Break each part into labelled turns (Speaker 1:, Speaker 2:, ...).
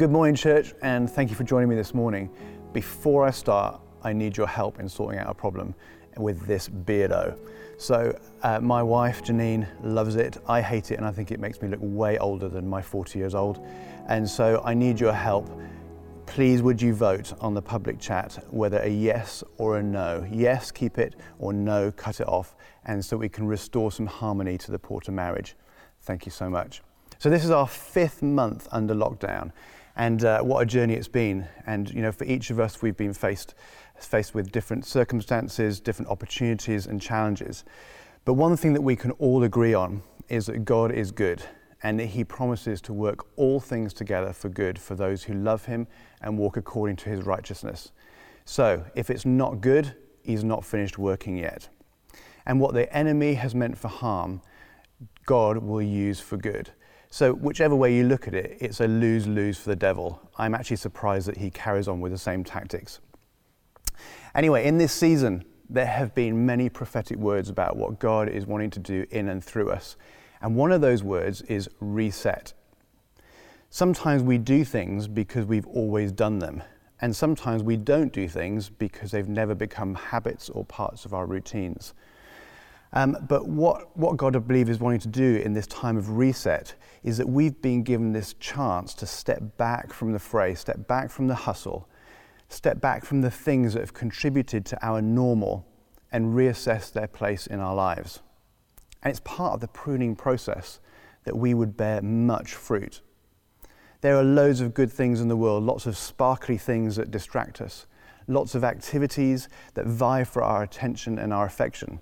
Speaker 1: Good morning, church, and thank you for joining me this morning. Before I start, I need your help in sorting out a problem with this beardo. So, uh, my wife Janine loves it. I hate it, and I think it makes me look way older than my 40 years old. And so, I need your help. Please, would you vote on the public chat whether a yes or a no? Yes, keep it, or no, cut it off, and so we can restore some harmony to the Porter marriage. Thank you so much. So, this is our fifth month under lockdown and uh, what a journey it's been. And you know, for each of us, we've been faced faced with different circumstances, different opportunities, and challenges. But one thing that we can all agree on is that God is good, and that He promises to work all things together for good for those who love Him and walk according to His righteousness. So, if it's not good, He's not finished working yet. And what the enemy has meant for harm, God will use for good. So, whichever way you look at it, it's a lose lose for the devil. I'm actually surprised that he carries on with the same tactics. Anyway, in this season, there have been many prophetic words about what God is wanting to do in and through us. And one of those words is reset. Sometimes we do things because we've always done them. And sometimes we don't do things because they've never become habits or parts of our routines. Um, but what, what God, I believe, is wanting to do in this time of reset is that we've been given this chance to step back from the fray, step back from the hustle, step back from the things that have contributed to our normal and reassess their place in our lives. And it's part of the pruning process that we would bear much fruit. There are loads of good things in the world, lots of sparkly things that distract us, lots of activities that vie for our attention and our affection.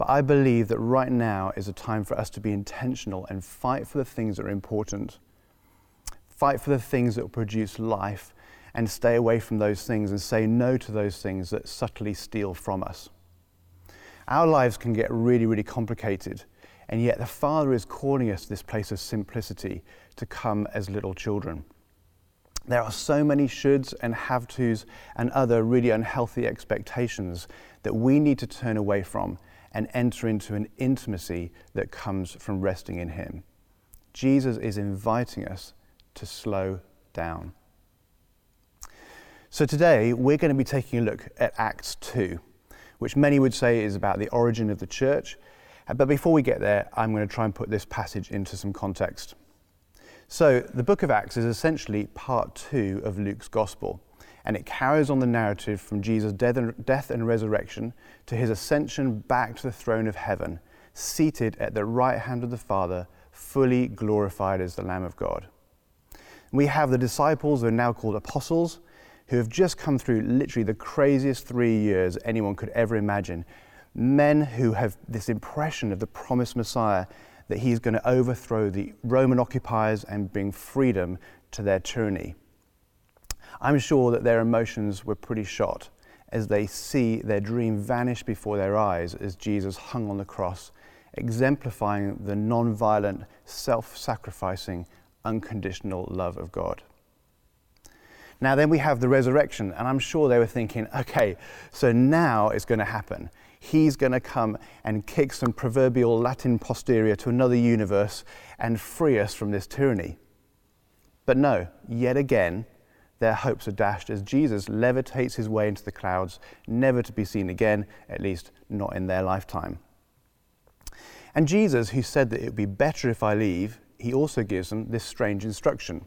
Speaker 1: But I believe that right now is a time for us to be intentional and fight for the things that are important. Fight for the things that will produce life and stay away from those things and say no to those things that subtly steal from us. Our lives can get really, really complicated, and yet the Father is calling us to this place of simplicity to come as little children. There are so many shoulds and have tos and other really unhealthy expectations that we need to turn away from and enter into an intimacy that comes from resting in Him. Jesus is inviting us to slow down. So today we're going to be taking a look at Acts 2, which many would say is about the origin of the church. Uh, but before we get there, I'm going to try and put this passage into some context. So, the book of Acts is essentially part two of Luke's gospel and it carries on the narrative from Jesus' death and, death and resurrection to his ascension back to the throne of heaven, seated at the right hand of the Father, fully glorified as the Lamb of God. We have the disciples, who are now called apostles, who have just come through literally the craziest three years anyone could ever imagine. Men who have this impression of the promised Messiah that he's going to overthrow the Roman occupiers and bring freedom to their tyranny. I'm sure that their emotions were pretty shot as they see their dream vanish before their eyes as Jesus hung on the cross, exemplifying the non violent, self sacrificing, unconditional love of God. Now, then we have the resurrection, and I'm sure they were thinking, okay, so now it's going to happen. He's going to come and kick some proverbial Latin posterior to another universe and free us from this tyranny. But no, yet again, their hopes are dashed as Jesus levitates his way into the clouds, never to be seen again, at least not in their lifetime. And Jesus, who said that it would be better if I leave, he also gives them this strange instruction.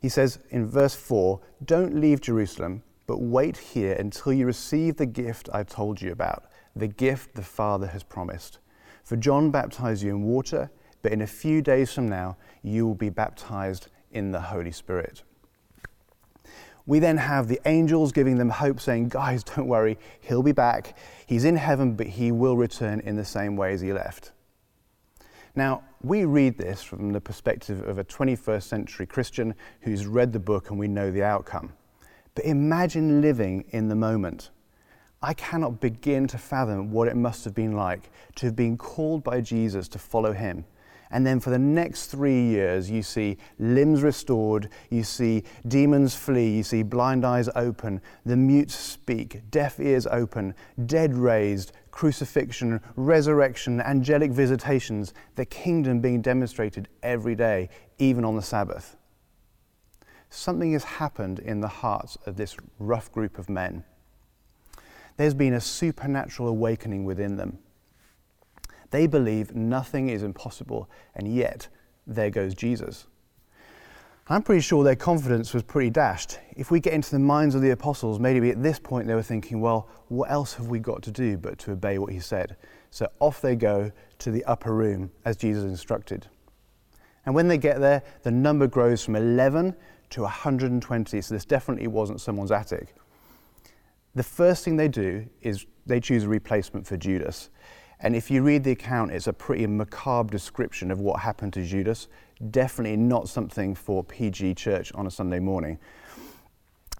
Speaker 1: He says in verse 4 Don't leave Jerusalem, but wait here until you receive the gift I've told you about, the gift the Father has promised. For John baptized you in water, but in a few days from now you will be baptized in the Holy Spirit. We then have the angels giving them hope, saying, Guys, don't worry, he'll be back. He's in heaven, but he will return in the same way as he left. Now, we read this from the perspective of a 21st century Christian who's read the book and we know the outcome. But imagine living in the moment. I cannot begin to fathom what it must have been like to have been called by Jesus to follow him and then for the next three years, you see limbs restored, you see demons flee, you see blind eyes open, the mute speak, deaf ears open, dead raised, crucifixion, resurrection, angelic visitations, the kingdom being demonstrated every day, even on the Sabbath. something has happened in the hearts of this rough group of men. There's been a supernatural awakening within them. They believe nothing is impossible, and yet there goes Jesus. I'm pretty sure their confidence was pretty dashed. If we get into the minds of the apostles, maybe at this point they were thinking, well, what else have we got to do but to obey what he said? So off they go to the upper room as Jesus instructed. And when they get there, the number grows from 11 to 120, so this definitely wasn't someone's attic. The first thing they do is they choose a replacement for Judas. And if you read the account, it's a pretty macabre description of what happened to Judas. Definitely not something for PG church on a Sunday morning.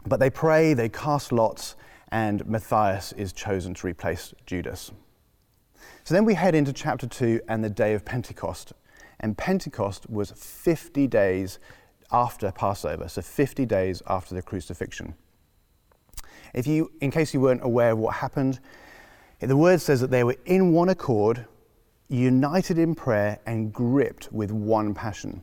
Speaker 1: But they pray, they cast lots, and Matthias is chosen to replace Judas. So then we head into chapter 2 and the day of Pentecost. And Pentecost was 50 days after Passover, so 50 days after the crucifixion. If you, in case you weren't aware of what happened, the word says that they were in one accord, united in prayer, and gripped with one passion.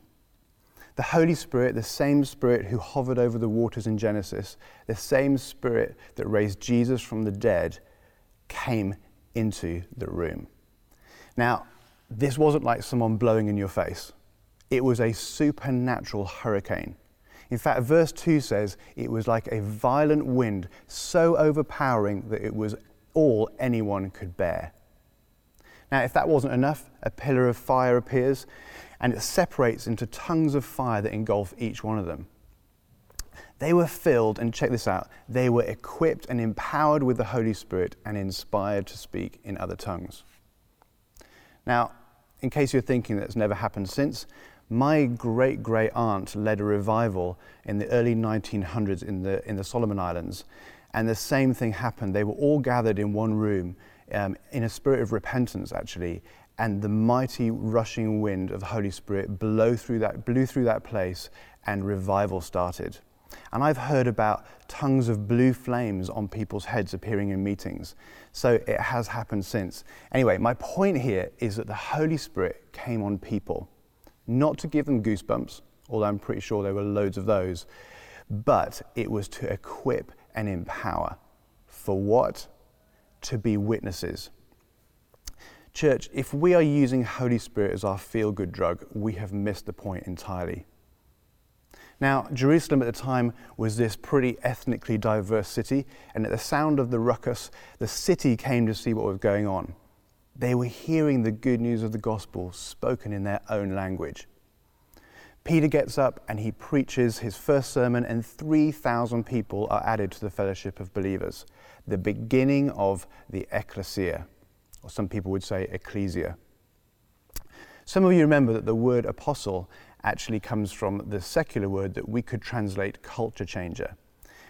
Speaker 1: The Holy Spirit, the same Spirit who hovered over the waters in Genesis, the same Spirit that raised Jesus from the dead, came into the room. Now, this wasn't like someone blowing in your face, it was a supernatural hurricane. In fact, verse 2 says it was like a violent wind, so overpowering that it was all anyone could bear. Now, if that wasn't enough, a pillar of fire appears and it separates into tongues of fire that engulf each one of them. They were filled, and check this out, they were equipped and empowered with the Holy Spirit and inspired to speak in other tongues. Now, in case you're thinking that's never happened since, my great great aunt led a revival in the early 1900s in the, in the Solomon Islands, and the same thing happened. They were all gathered in one room um, in a spirit of repentance, actually, and the mighty rushing wind of the Holy Spirit blew through that, blew through that place, and revival started. And I've heard about tongues of blue flames on people's heads appearing in meetings. So it has happened since. Anyway, my point here is that the Holy Spirit came on people, not to give them goosebumps, although I'm pretty sure there were loads of those, but it was to equip and empower. For what? To be witnesses. Church, if we are using Holy Spirit as our feel good drug, we have missed the point entirely. Now, Jerusalem at the time was this pretty ethnically diverse city, and at the sound of the ruckus, the city came to see what was going on. They were hearing the good news of the gospel spoken in their own language. Peter gets up and he preaches his first sermon, and 3,000 people are added to the fellowship of believers, the beginning of the ecclesia, or some people would say ecclesia. Some of you remember that the word apostle actually comes from the secular word that we could translate culture changer.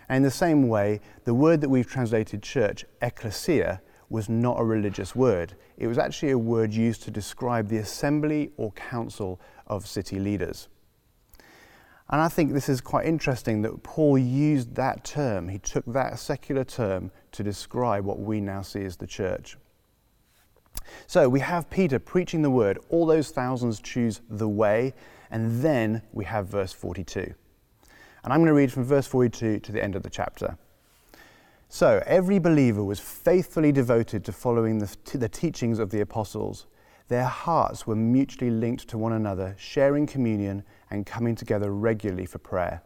Speaker 1: And in the same way, the word that we've translated church, ecclesia, was not a religious word. It was actually a word used to describe the assembly or council of city leaders. And I think this is quite interesting that Paul used that term. He took that secular term to describe what we now see as the church. So we have Peter preaching the word, all those thousands choose the way, and then we have verse 42. And I'm going to read from verse 42 to the end of the chapter. So every believer was faithfully devoted to following the, the teachings of the apostles. Their hearts were mutually linked to one another, sharing communion and coming together regularly for prayer.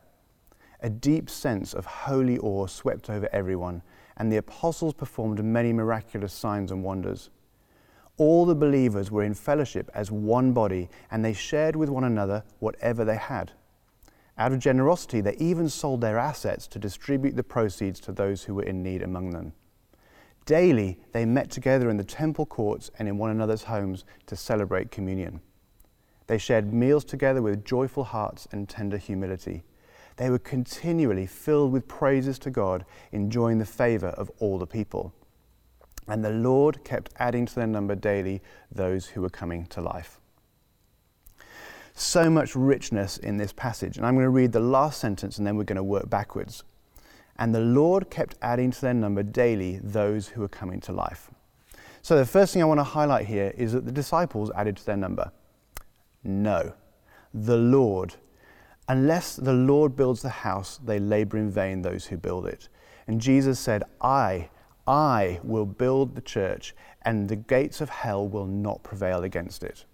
Speaker 1: A deep sense of holy awe swept over everyone, and the apostles performed many miraculous signs and wonders. All the believers were in fellowship as one body, and they shared with one another whatever they had. Out of generosity, they even sold their assets to distribute the proceeds to those who were in need among them. Daily, they met together in the temple courts and in one another's homes to celebrate communion. They shared meals together with joyful hearts and tender humility. They were continually filled with praises to God, enjoying the favor of all the people. And the Lord kept adding to their number daily those who were coming to life. So much richness in this passage. And I'm going to read the last sentence and then we're going to work backwards. And the Lord kept adding to their number daily those who were coming to life. So the first thing I want to highlight here is that the disciples added to their number. No, the Lord. Unless the Lord builds the house, they labor in vain, those who build it. And Jesus said, I, I will build the church, and the gates of hell will not prevail against it.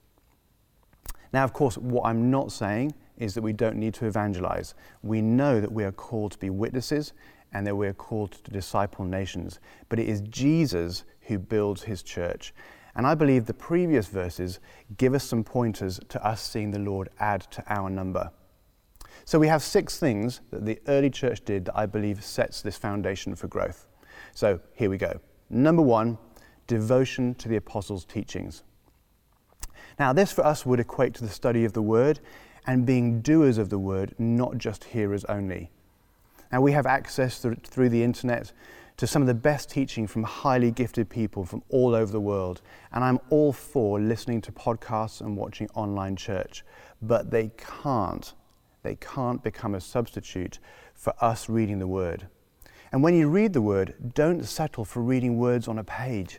Speaker 1: Now, of course, what I'm not saying is that we don't need to evangelize. We know that we are called to be witnesses and that we are called to disciple nations. But it is Jesus who builds his church. And I believe the previous verses give us some pointers to us seeing the Lord add to our number. So we have six things that the early church did that I believe sets this foundation for growth. So here we go. Number one, devotion to the apostles' teachings. Now, this for us would equate to the study of the word and being doers of the word, not just hearers only. Now, we have access through the internet to some of the best teaching from highly gifted people from all over the world, and I'm all for listening to podcasts and watching online church, but they can't they can't become a substitute for us reading the Word. And when you read the Word, don't settle for reading words on a page,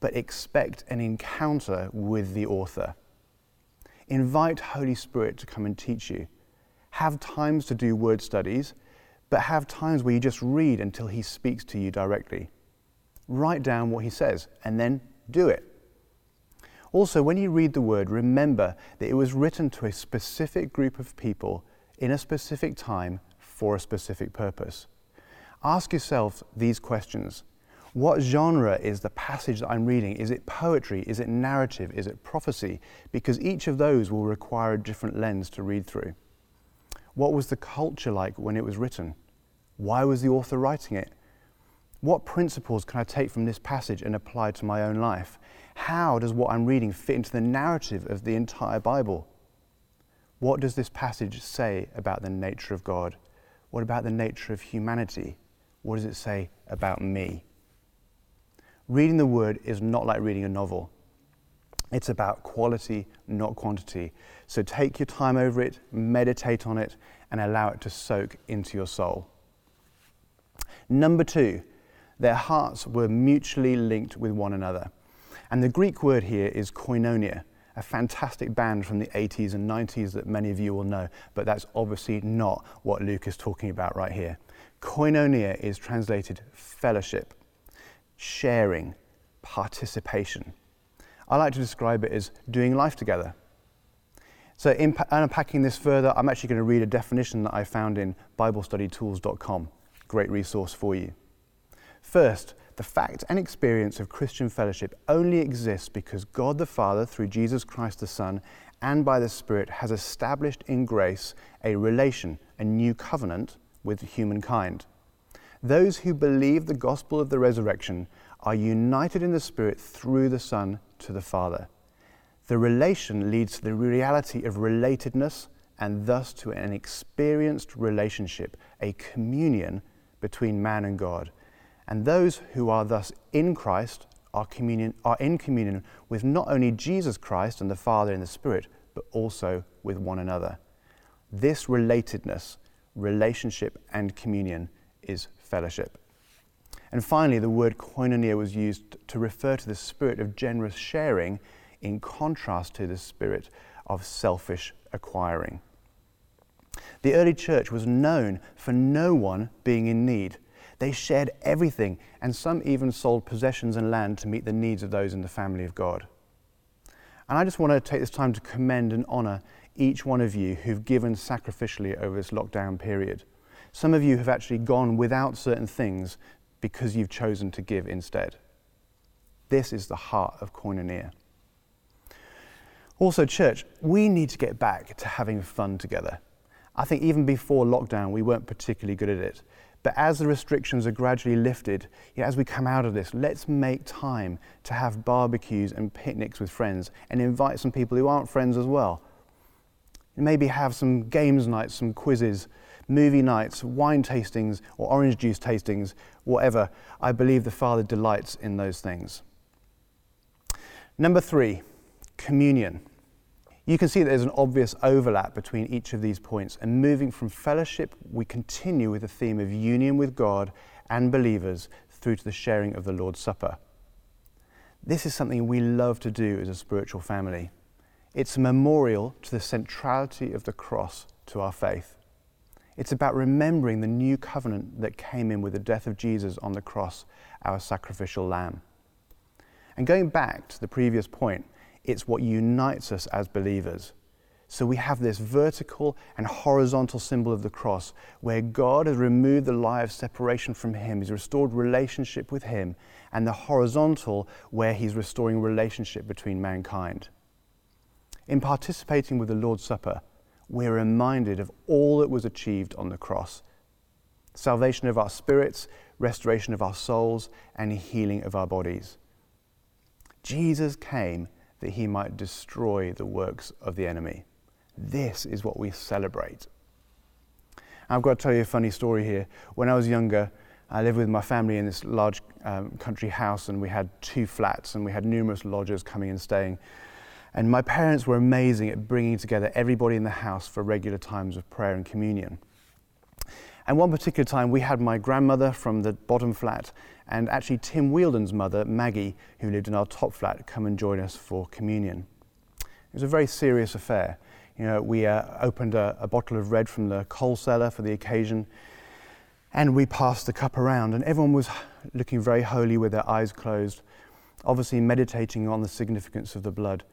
Speaker 1: but expect an encounter with the author. Invite Holy Spirit to come and teach you. Have times to do word studies, but have times where you just read until He speaks to you directly. Write down what He says and then do it. Also, when you read the word, remember that it was written to a specific group of people in a specific time for a specific purpose. Ask yourself these questions. What genre is the passage that I'm reading? Is it poetry? Is it narrative? Is it prophecy? Because each of those will require a different lens to read through. What was the culture like when it was written? Why was the author writing it? What principles can I take from this passage and apply to my own life? How does what I'm reading fit into the narrative of the entire Bible? What does this passage say about the nature of God? What about the nature of humanity? What does it say about me? Reading the Word is not like reading a novel. It's about quality, not quantity. So take your time over it, meditate on it, and allow it to soak into your soul. Number two, their hearts were mutually linked with one another. And the Greek word here is koinonia, a fantastic band from the 80s and 90s that many of you will know, but that's obviously not what Luke is talking about right here. Koinonia is translated fellowship, sharing, participation. I like to describe it as doing life together. So, in unpacking this further, I'm actually going to read a definition that I found in BibleStudyTools.com. Great resource for you. First, the fact and experience of Christian fellowship only exists because God the Father, through Jesus Christ the Son, and by the Spirit, has established in grace a relation, a new covenant with humankind. Those who believe the gospel of the resurrection are united in the Spirit through the Son to the Father. The relation leads to the reality of relatedness and thus to an experienced relationship, a communion between man and God and those who are thus in Christ are, communion, are in communion with not only Jesus Christ and the Father and the Spirit, but also with one another. This relatedness, relationship, and communion is fellowship. And finally, the word koinonia was used to refer to the spirit of generous sharing in contrast to the spirit of selfish acquiring. The early church was known for no one being in need. They shared everything, and some even sold possessions and land to meet the needs of those in the family of God. And I just want to take this time to commend and honor each one of you who've given sacrificially over this lockdown period. Some of you have actually gone without certain things because you've chosen to give instead. This is the heart of koinonia. Also, church, we need to get back to having fun together. I think even before lockdown, we weren't particularly good at it. But as the restrictions are gradually lifted, as we come out of this, let's make time to have barbecues and picnics with friends and invite some people who aren't friends as well. Maybe have some games nights, some quizzes, movie nights, wine tastings, or orange juice tastings, whatever. I believe the Father delights in those things. Number three, communion. You can see that there's an obvious overlap between each of these points. And moving from fellowship, we continue with the theme of union with God and believers through to the sharing of the Lord's Supper. This is something we love to do as a spiritual family. It's a memorial to the centrality of the cross to our faith. It's about remembering the new covenant that came in with the death of Jesus on the cross, our sacrificial lamb. And going back to the previous point, it's what unites us as believers. So we have this vertical and horizontal symbol of the cross where God has removed the lie of separation from Him. He's restored relationship with Him, and the horizontal where He's restoring relationship between mankind. In participating with the Lord's Supper, we're reminded of all that was achieved on the cross salvation of our spirits, restoration of our souls, and healing of our bodies. Jesus came that he might destroy the works of the enemy. This is what we celebrate. I've got to tell you a funny story here. When I was younger, I lived with my family in this large um, country house, and we had two flats, and we had numerous lodgers coming and staying. And my parents were amazing at bringing together everybody in the house for regular times of prayer and communion. And one particular time, we had my grandmother from the bottom flat and actually Tim Wheeldon's mother, Maggie, who lived in our top flat, come and join us for communion. It was a very serious affair. You know, we uh, opened a, a bottle of red from the coal cellar for the occasion, and we passed the cup around, and everyone was looking very holy with their eyes closed, obviously meditating on the significance of the blood.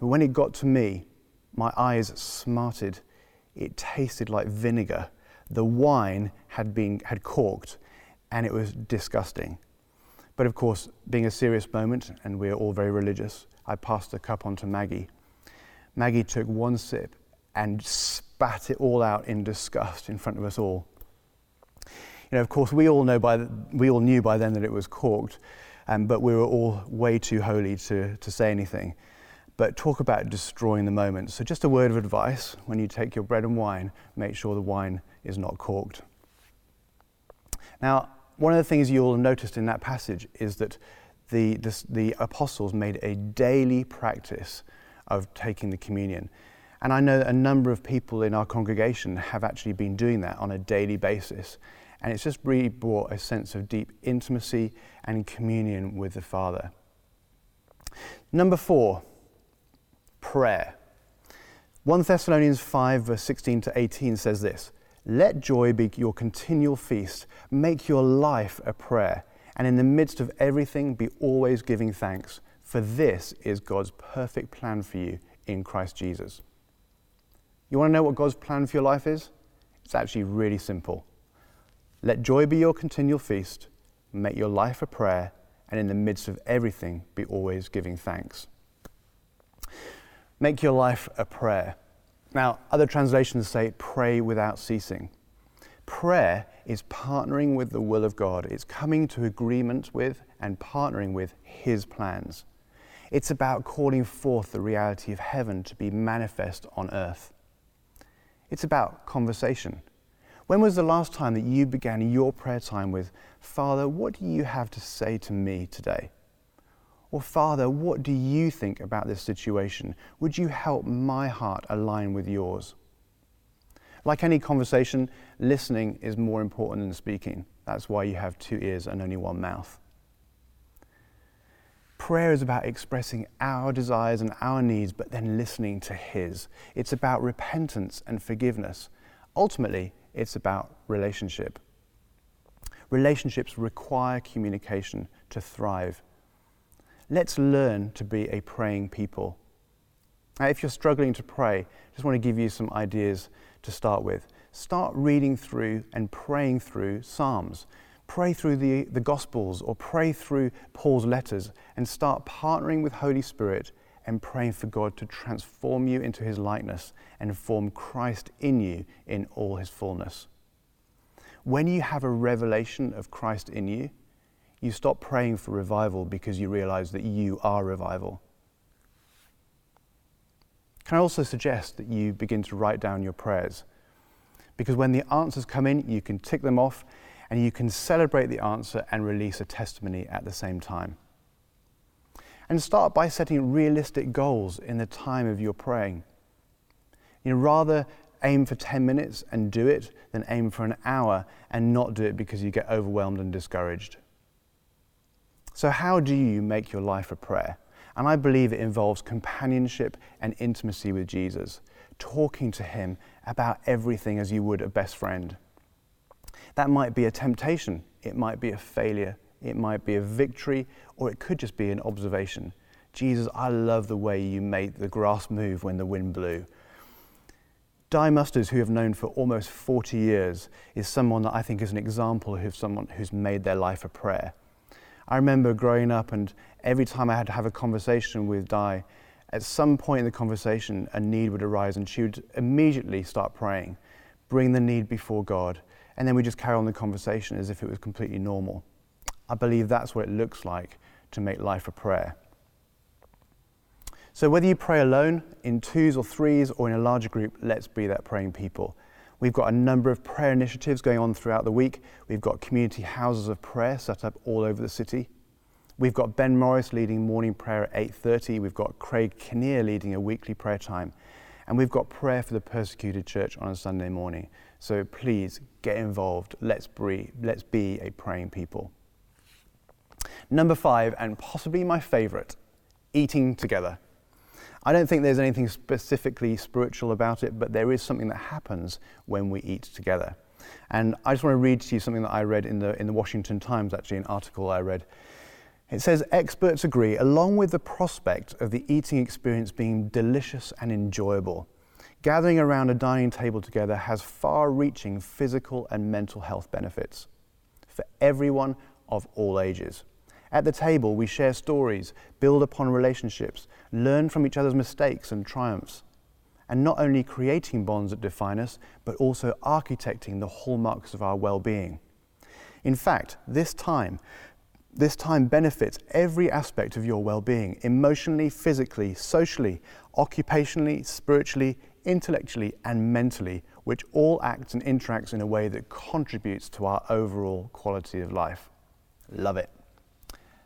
Speaker 1: But when it got to me, my eyes smarted. It tasted like vinegar. The wine had been had corked, and it was disgusting. But of course, being a serious moment, and we're all very religious, I passed the cup on to Maggie. Maggie took one sip and spat it all out in disgust in front of us all. You know, of course, we all know by the, we all knew by then that it was corked, um, but we were all way too holy to, to say anything. But talk about destroying the moment. So, just a word of advice when you take your bread and wine, make sure the wine is not corked. Now, one of the things you'll have noticed in that passage is that the, the, apostles made a daily practice of taking the communion. And I know that a number of people in our congregation have actually been doing that on a daily basis. And it's just really brought a sense of deep intimacy and communion with the Father. Number four, prayer. 1 Thessalonians 5, verse 16 to 18 says this Let joy be your continual feast, make your life a prayer, and in the midst of everything be always giving thanks for this is God's perfect plan for you in Christ Jesus. You want to know what God's plan for your life is? It's actually really simple. Let joy be your continual feast, make your life a prayer, and in the midst of everything, be always giving thanks. Make your life a prayer. Now, other translations say pray without ceasing. Prayer is partnering with the will of God, it's coming to agreement with and partnering with His plans. It's about calling forth the reality of heaven to be manifest on earth. It's about conversation. When was the last time that you began your prayer time with, Father, what do you have to say to me today? Or, Father, what do you think about this situation? Would you help my heart align with yours? Like any conversation, listening is more important than speaking. That's why you have two ears and only one mouth. Prayer is about expressing our desires and our needs, but then listening to His. It's about repentance and forgiveness. Ultimately, it's about relationship. Relationships require communication to thrive. Let's learn to be a praying people. Now, if you're struggling to pray, I just want to give you some ideas to start with. Start reading through and praying through Psalms pray through the, the Gospels or pray through Paul's letters and start partnering with Holy Spirit and praying for God to transform you into his likeness and form Christ in you in all his fullness. When you have a revelation of Christ in you, you stop praying for revival because you realize that you are revival. Can I also suggest that you begin to write down your prayers? Because when the answers come in, you can tick them off and you can celebrate the answer and release a testimony at the same time. And start by setting realistic goals in the time of your praying. You know, rather aim for 10 minutes and do it than aim for an hour and not do it because you get overwhelmed and discouraged. So, how do you make your life a prayer? And I believe it involves companionship and intimacy with Jesus, talking to him about everything as you would a best friend. That might be a temptation, it might be a failure, it might be a victory, or it could just be an observation. Jesus, I love the way you made the grass move when the wind blew. Di Musters, who I've known for almost 40 years, is someone that I think is an example of someone who's made their life a prayer. I remember growing up, and every time I had to have a conversation with Di, at some point in the conversation, a need would arise, and she would immediately start praying, bring the need before God, and then we just carry on the conversation as if it was completely normal. I believe that's what it looks like to make life a prayer. So, whether you pray alone, in twos or threes, or in a larger group, let's be that praying people. We've got a number of prayer initiatives going on throughout the week. We've got community houses of prayer set up all over the city. We've got Ben Morris leading morning prayer at 8:30. We've got Craig Kinnear leading a weekly prayer time. And we've got prayer for the persecuted church on a Sunday morning. So please get involved. Let's be, let's be a praying people. Number five, and possibly my favorite, eating together. I don't think there's anything specifically spiritual about it, but there is something that happens when we eat together. And I just want to read to you something that I read in the, in the Washington Times, actually, an article I read. It says experts agree, along with the prospect of the eating experience being delicious and enjoyable, gathering around a dining table together has far reaching physical and mental health benefits for everyone of all ages. At the table, we share stories, build upon relationships, learn from each other's mistakes and triumphs, and not only creating bonds that define us, but also architecting the hallmarks of our well being. In fact, this time, this time benefits every aspect of your well being emotionally, physically, socially, occupationally, spiritually, intellectually, and mentally, which all acts and interacts in a way that contributes to our overall quality of life. Love it.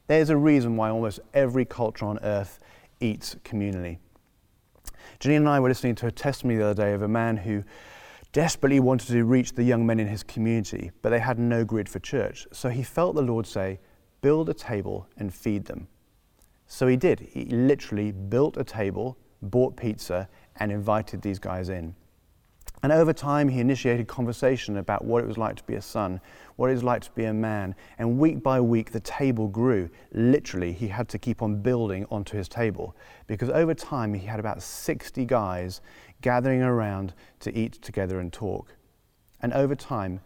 Speaker 1: There's a reason why almost every culture on earth eats communally. Janine and I were listening to a testimony the other day of a man who desperately wanted to reach the young men in his community, but they had no grid for church. So he felt the Lord say, Build a table and feed them. So he did. He literally built a table, bought pizza, and invited these guys in. And over time, he initiated conversation about what it was like to be a son, what it was like to be a man. And week by week, the table grew. Literally, he had to keep on building onto his table because over time, he had about 60 guys gathering around to eat together and talk. And over time,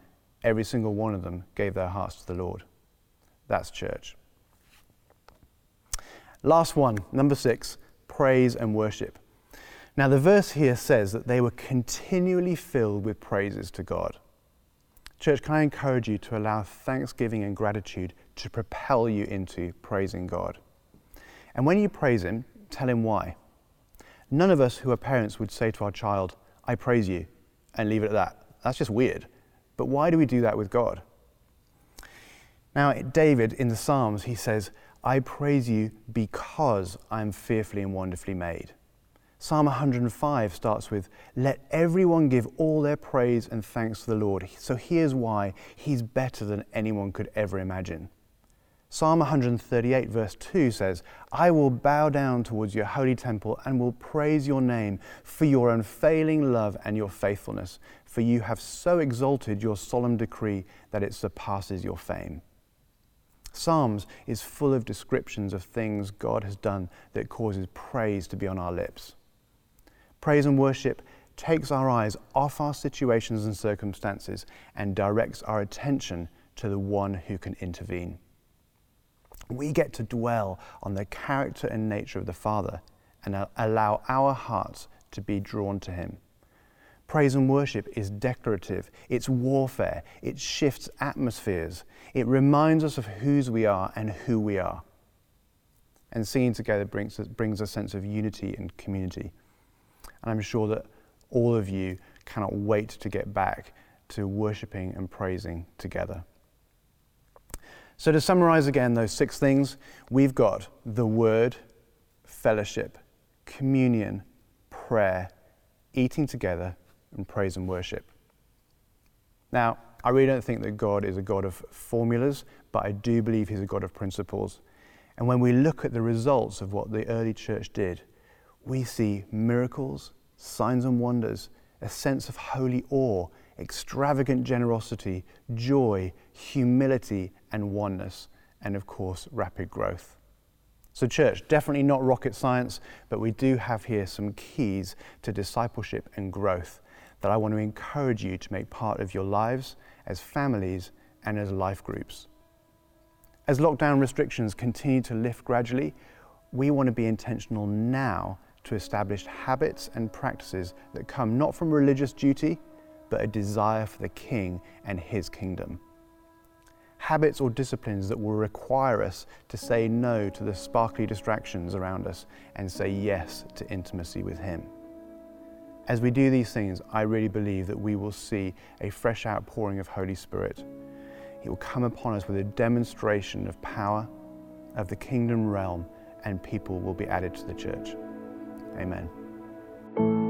Speaker 1: every single one of them gave their hearts to the Lord. That's church. Last one, number six praise and worship. Now, the verse here says that they were continually filled with praises to God. Church, can I encourage you to allow thanksgiving and gratitude to propel you into praising God? And when you praise Him, tell Him why. None of us who are parents would say to our child, I praise you, and leave it at that. That's just weird. But why do we do that with God? Now, David in the Psalms, he says, I praise you because I am fearfully and wonderfully made. Psalm 105 starts with, Let everyone give all their praise and thanks to the Lord. So here's why He's better than anyone could ever imagine. Psalm 138, verse 2 says, I will bow down towards your holy temple and will praise your name for your unfailing love and your faithfulness, for you have so exalted your solemn decree that it surpasses your fame. Psalms is full of descriptions of things God has done that causes praise to be on our lips. Praise and worship takes our eyes off our situations and circumstances and directs our attention to the one who can intervene. We get to dwell on the character and nature of the Father and allow our hearts to be drawn to Him. Praise and worship is declarative, it's warfare, it shifts atmospheres, it reminds us of whose we are and who we are. And singing together brings, brings a sense of unity and community. And I'm sure that all of you cannot wait to get back to worshiping and praising together. So, to summarize again those six things, we've got the word, fellowship, communion, prayer, eating together, and praise and worship. Now, I really don't think that God is a God of formulas, but I do believe He's a God of principles. And when we look at the results of what the early church did, we see miracles, signs and wonders, a sense of holy awe, extravagant generosity, joy, humility, and oneness, and of course, rapid growth. So, church, definitely not rocket science, but we do have here some keys to discipleship and growth that I want to encourage you to make part of your lives as families and as life groups. As lockdown restrictions continue to lift gradually, we want to be intentional now to establish habits and practices that come not from religious duty, but a desire for the King and His kingdom. Habits or disciplines that will require us to say no to the sparkly distractions around us and say yes to intimacy with Him. As we do these things, I really believe that we will see a fresh outpouring of Holy Spirit. He will come upon us with a demonstration of power, of the kingdom realm, and people will be added to the church. Amen.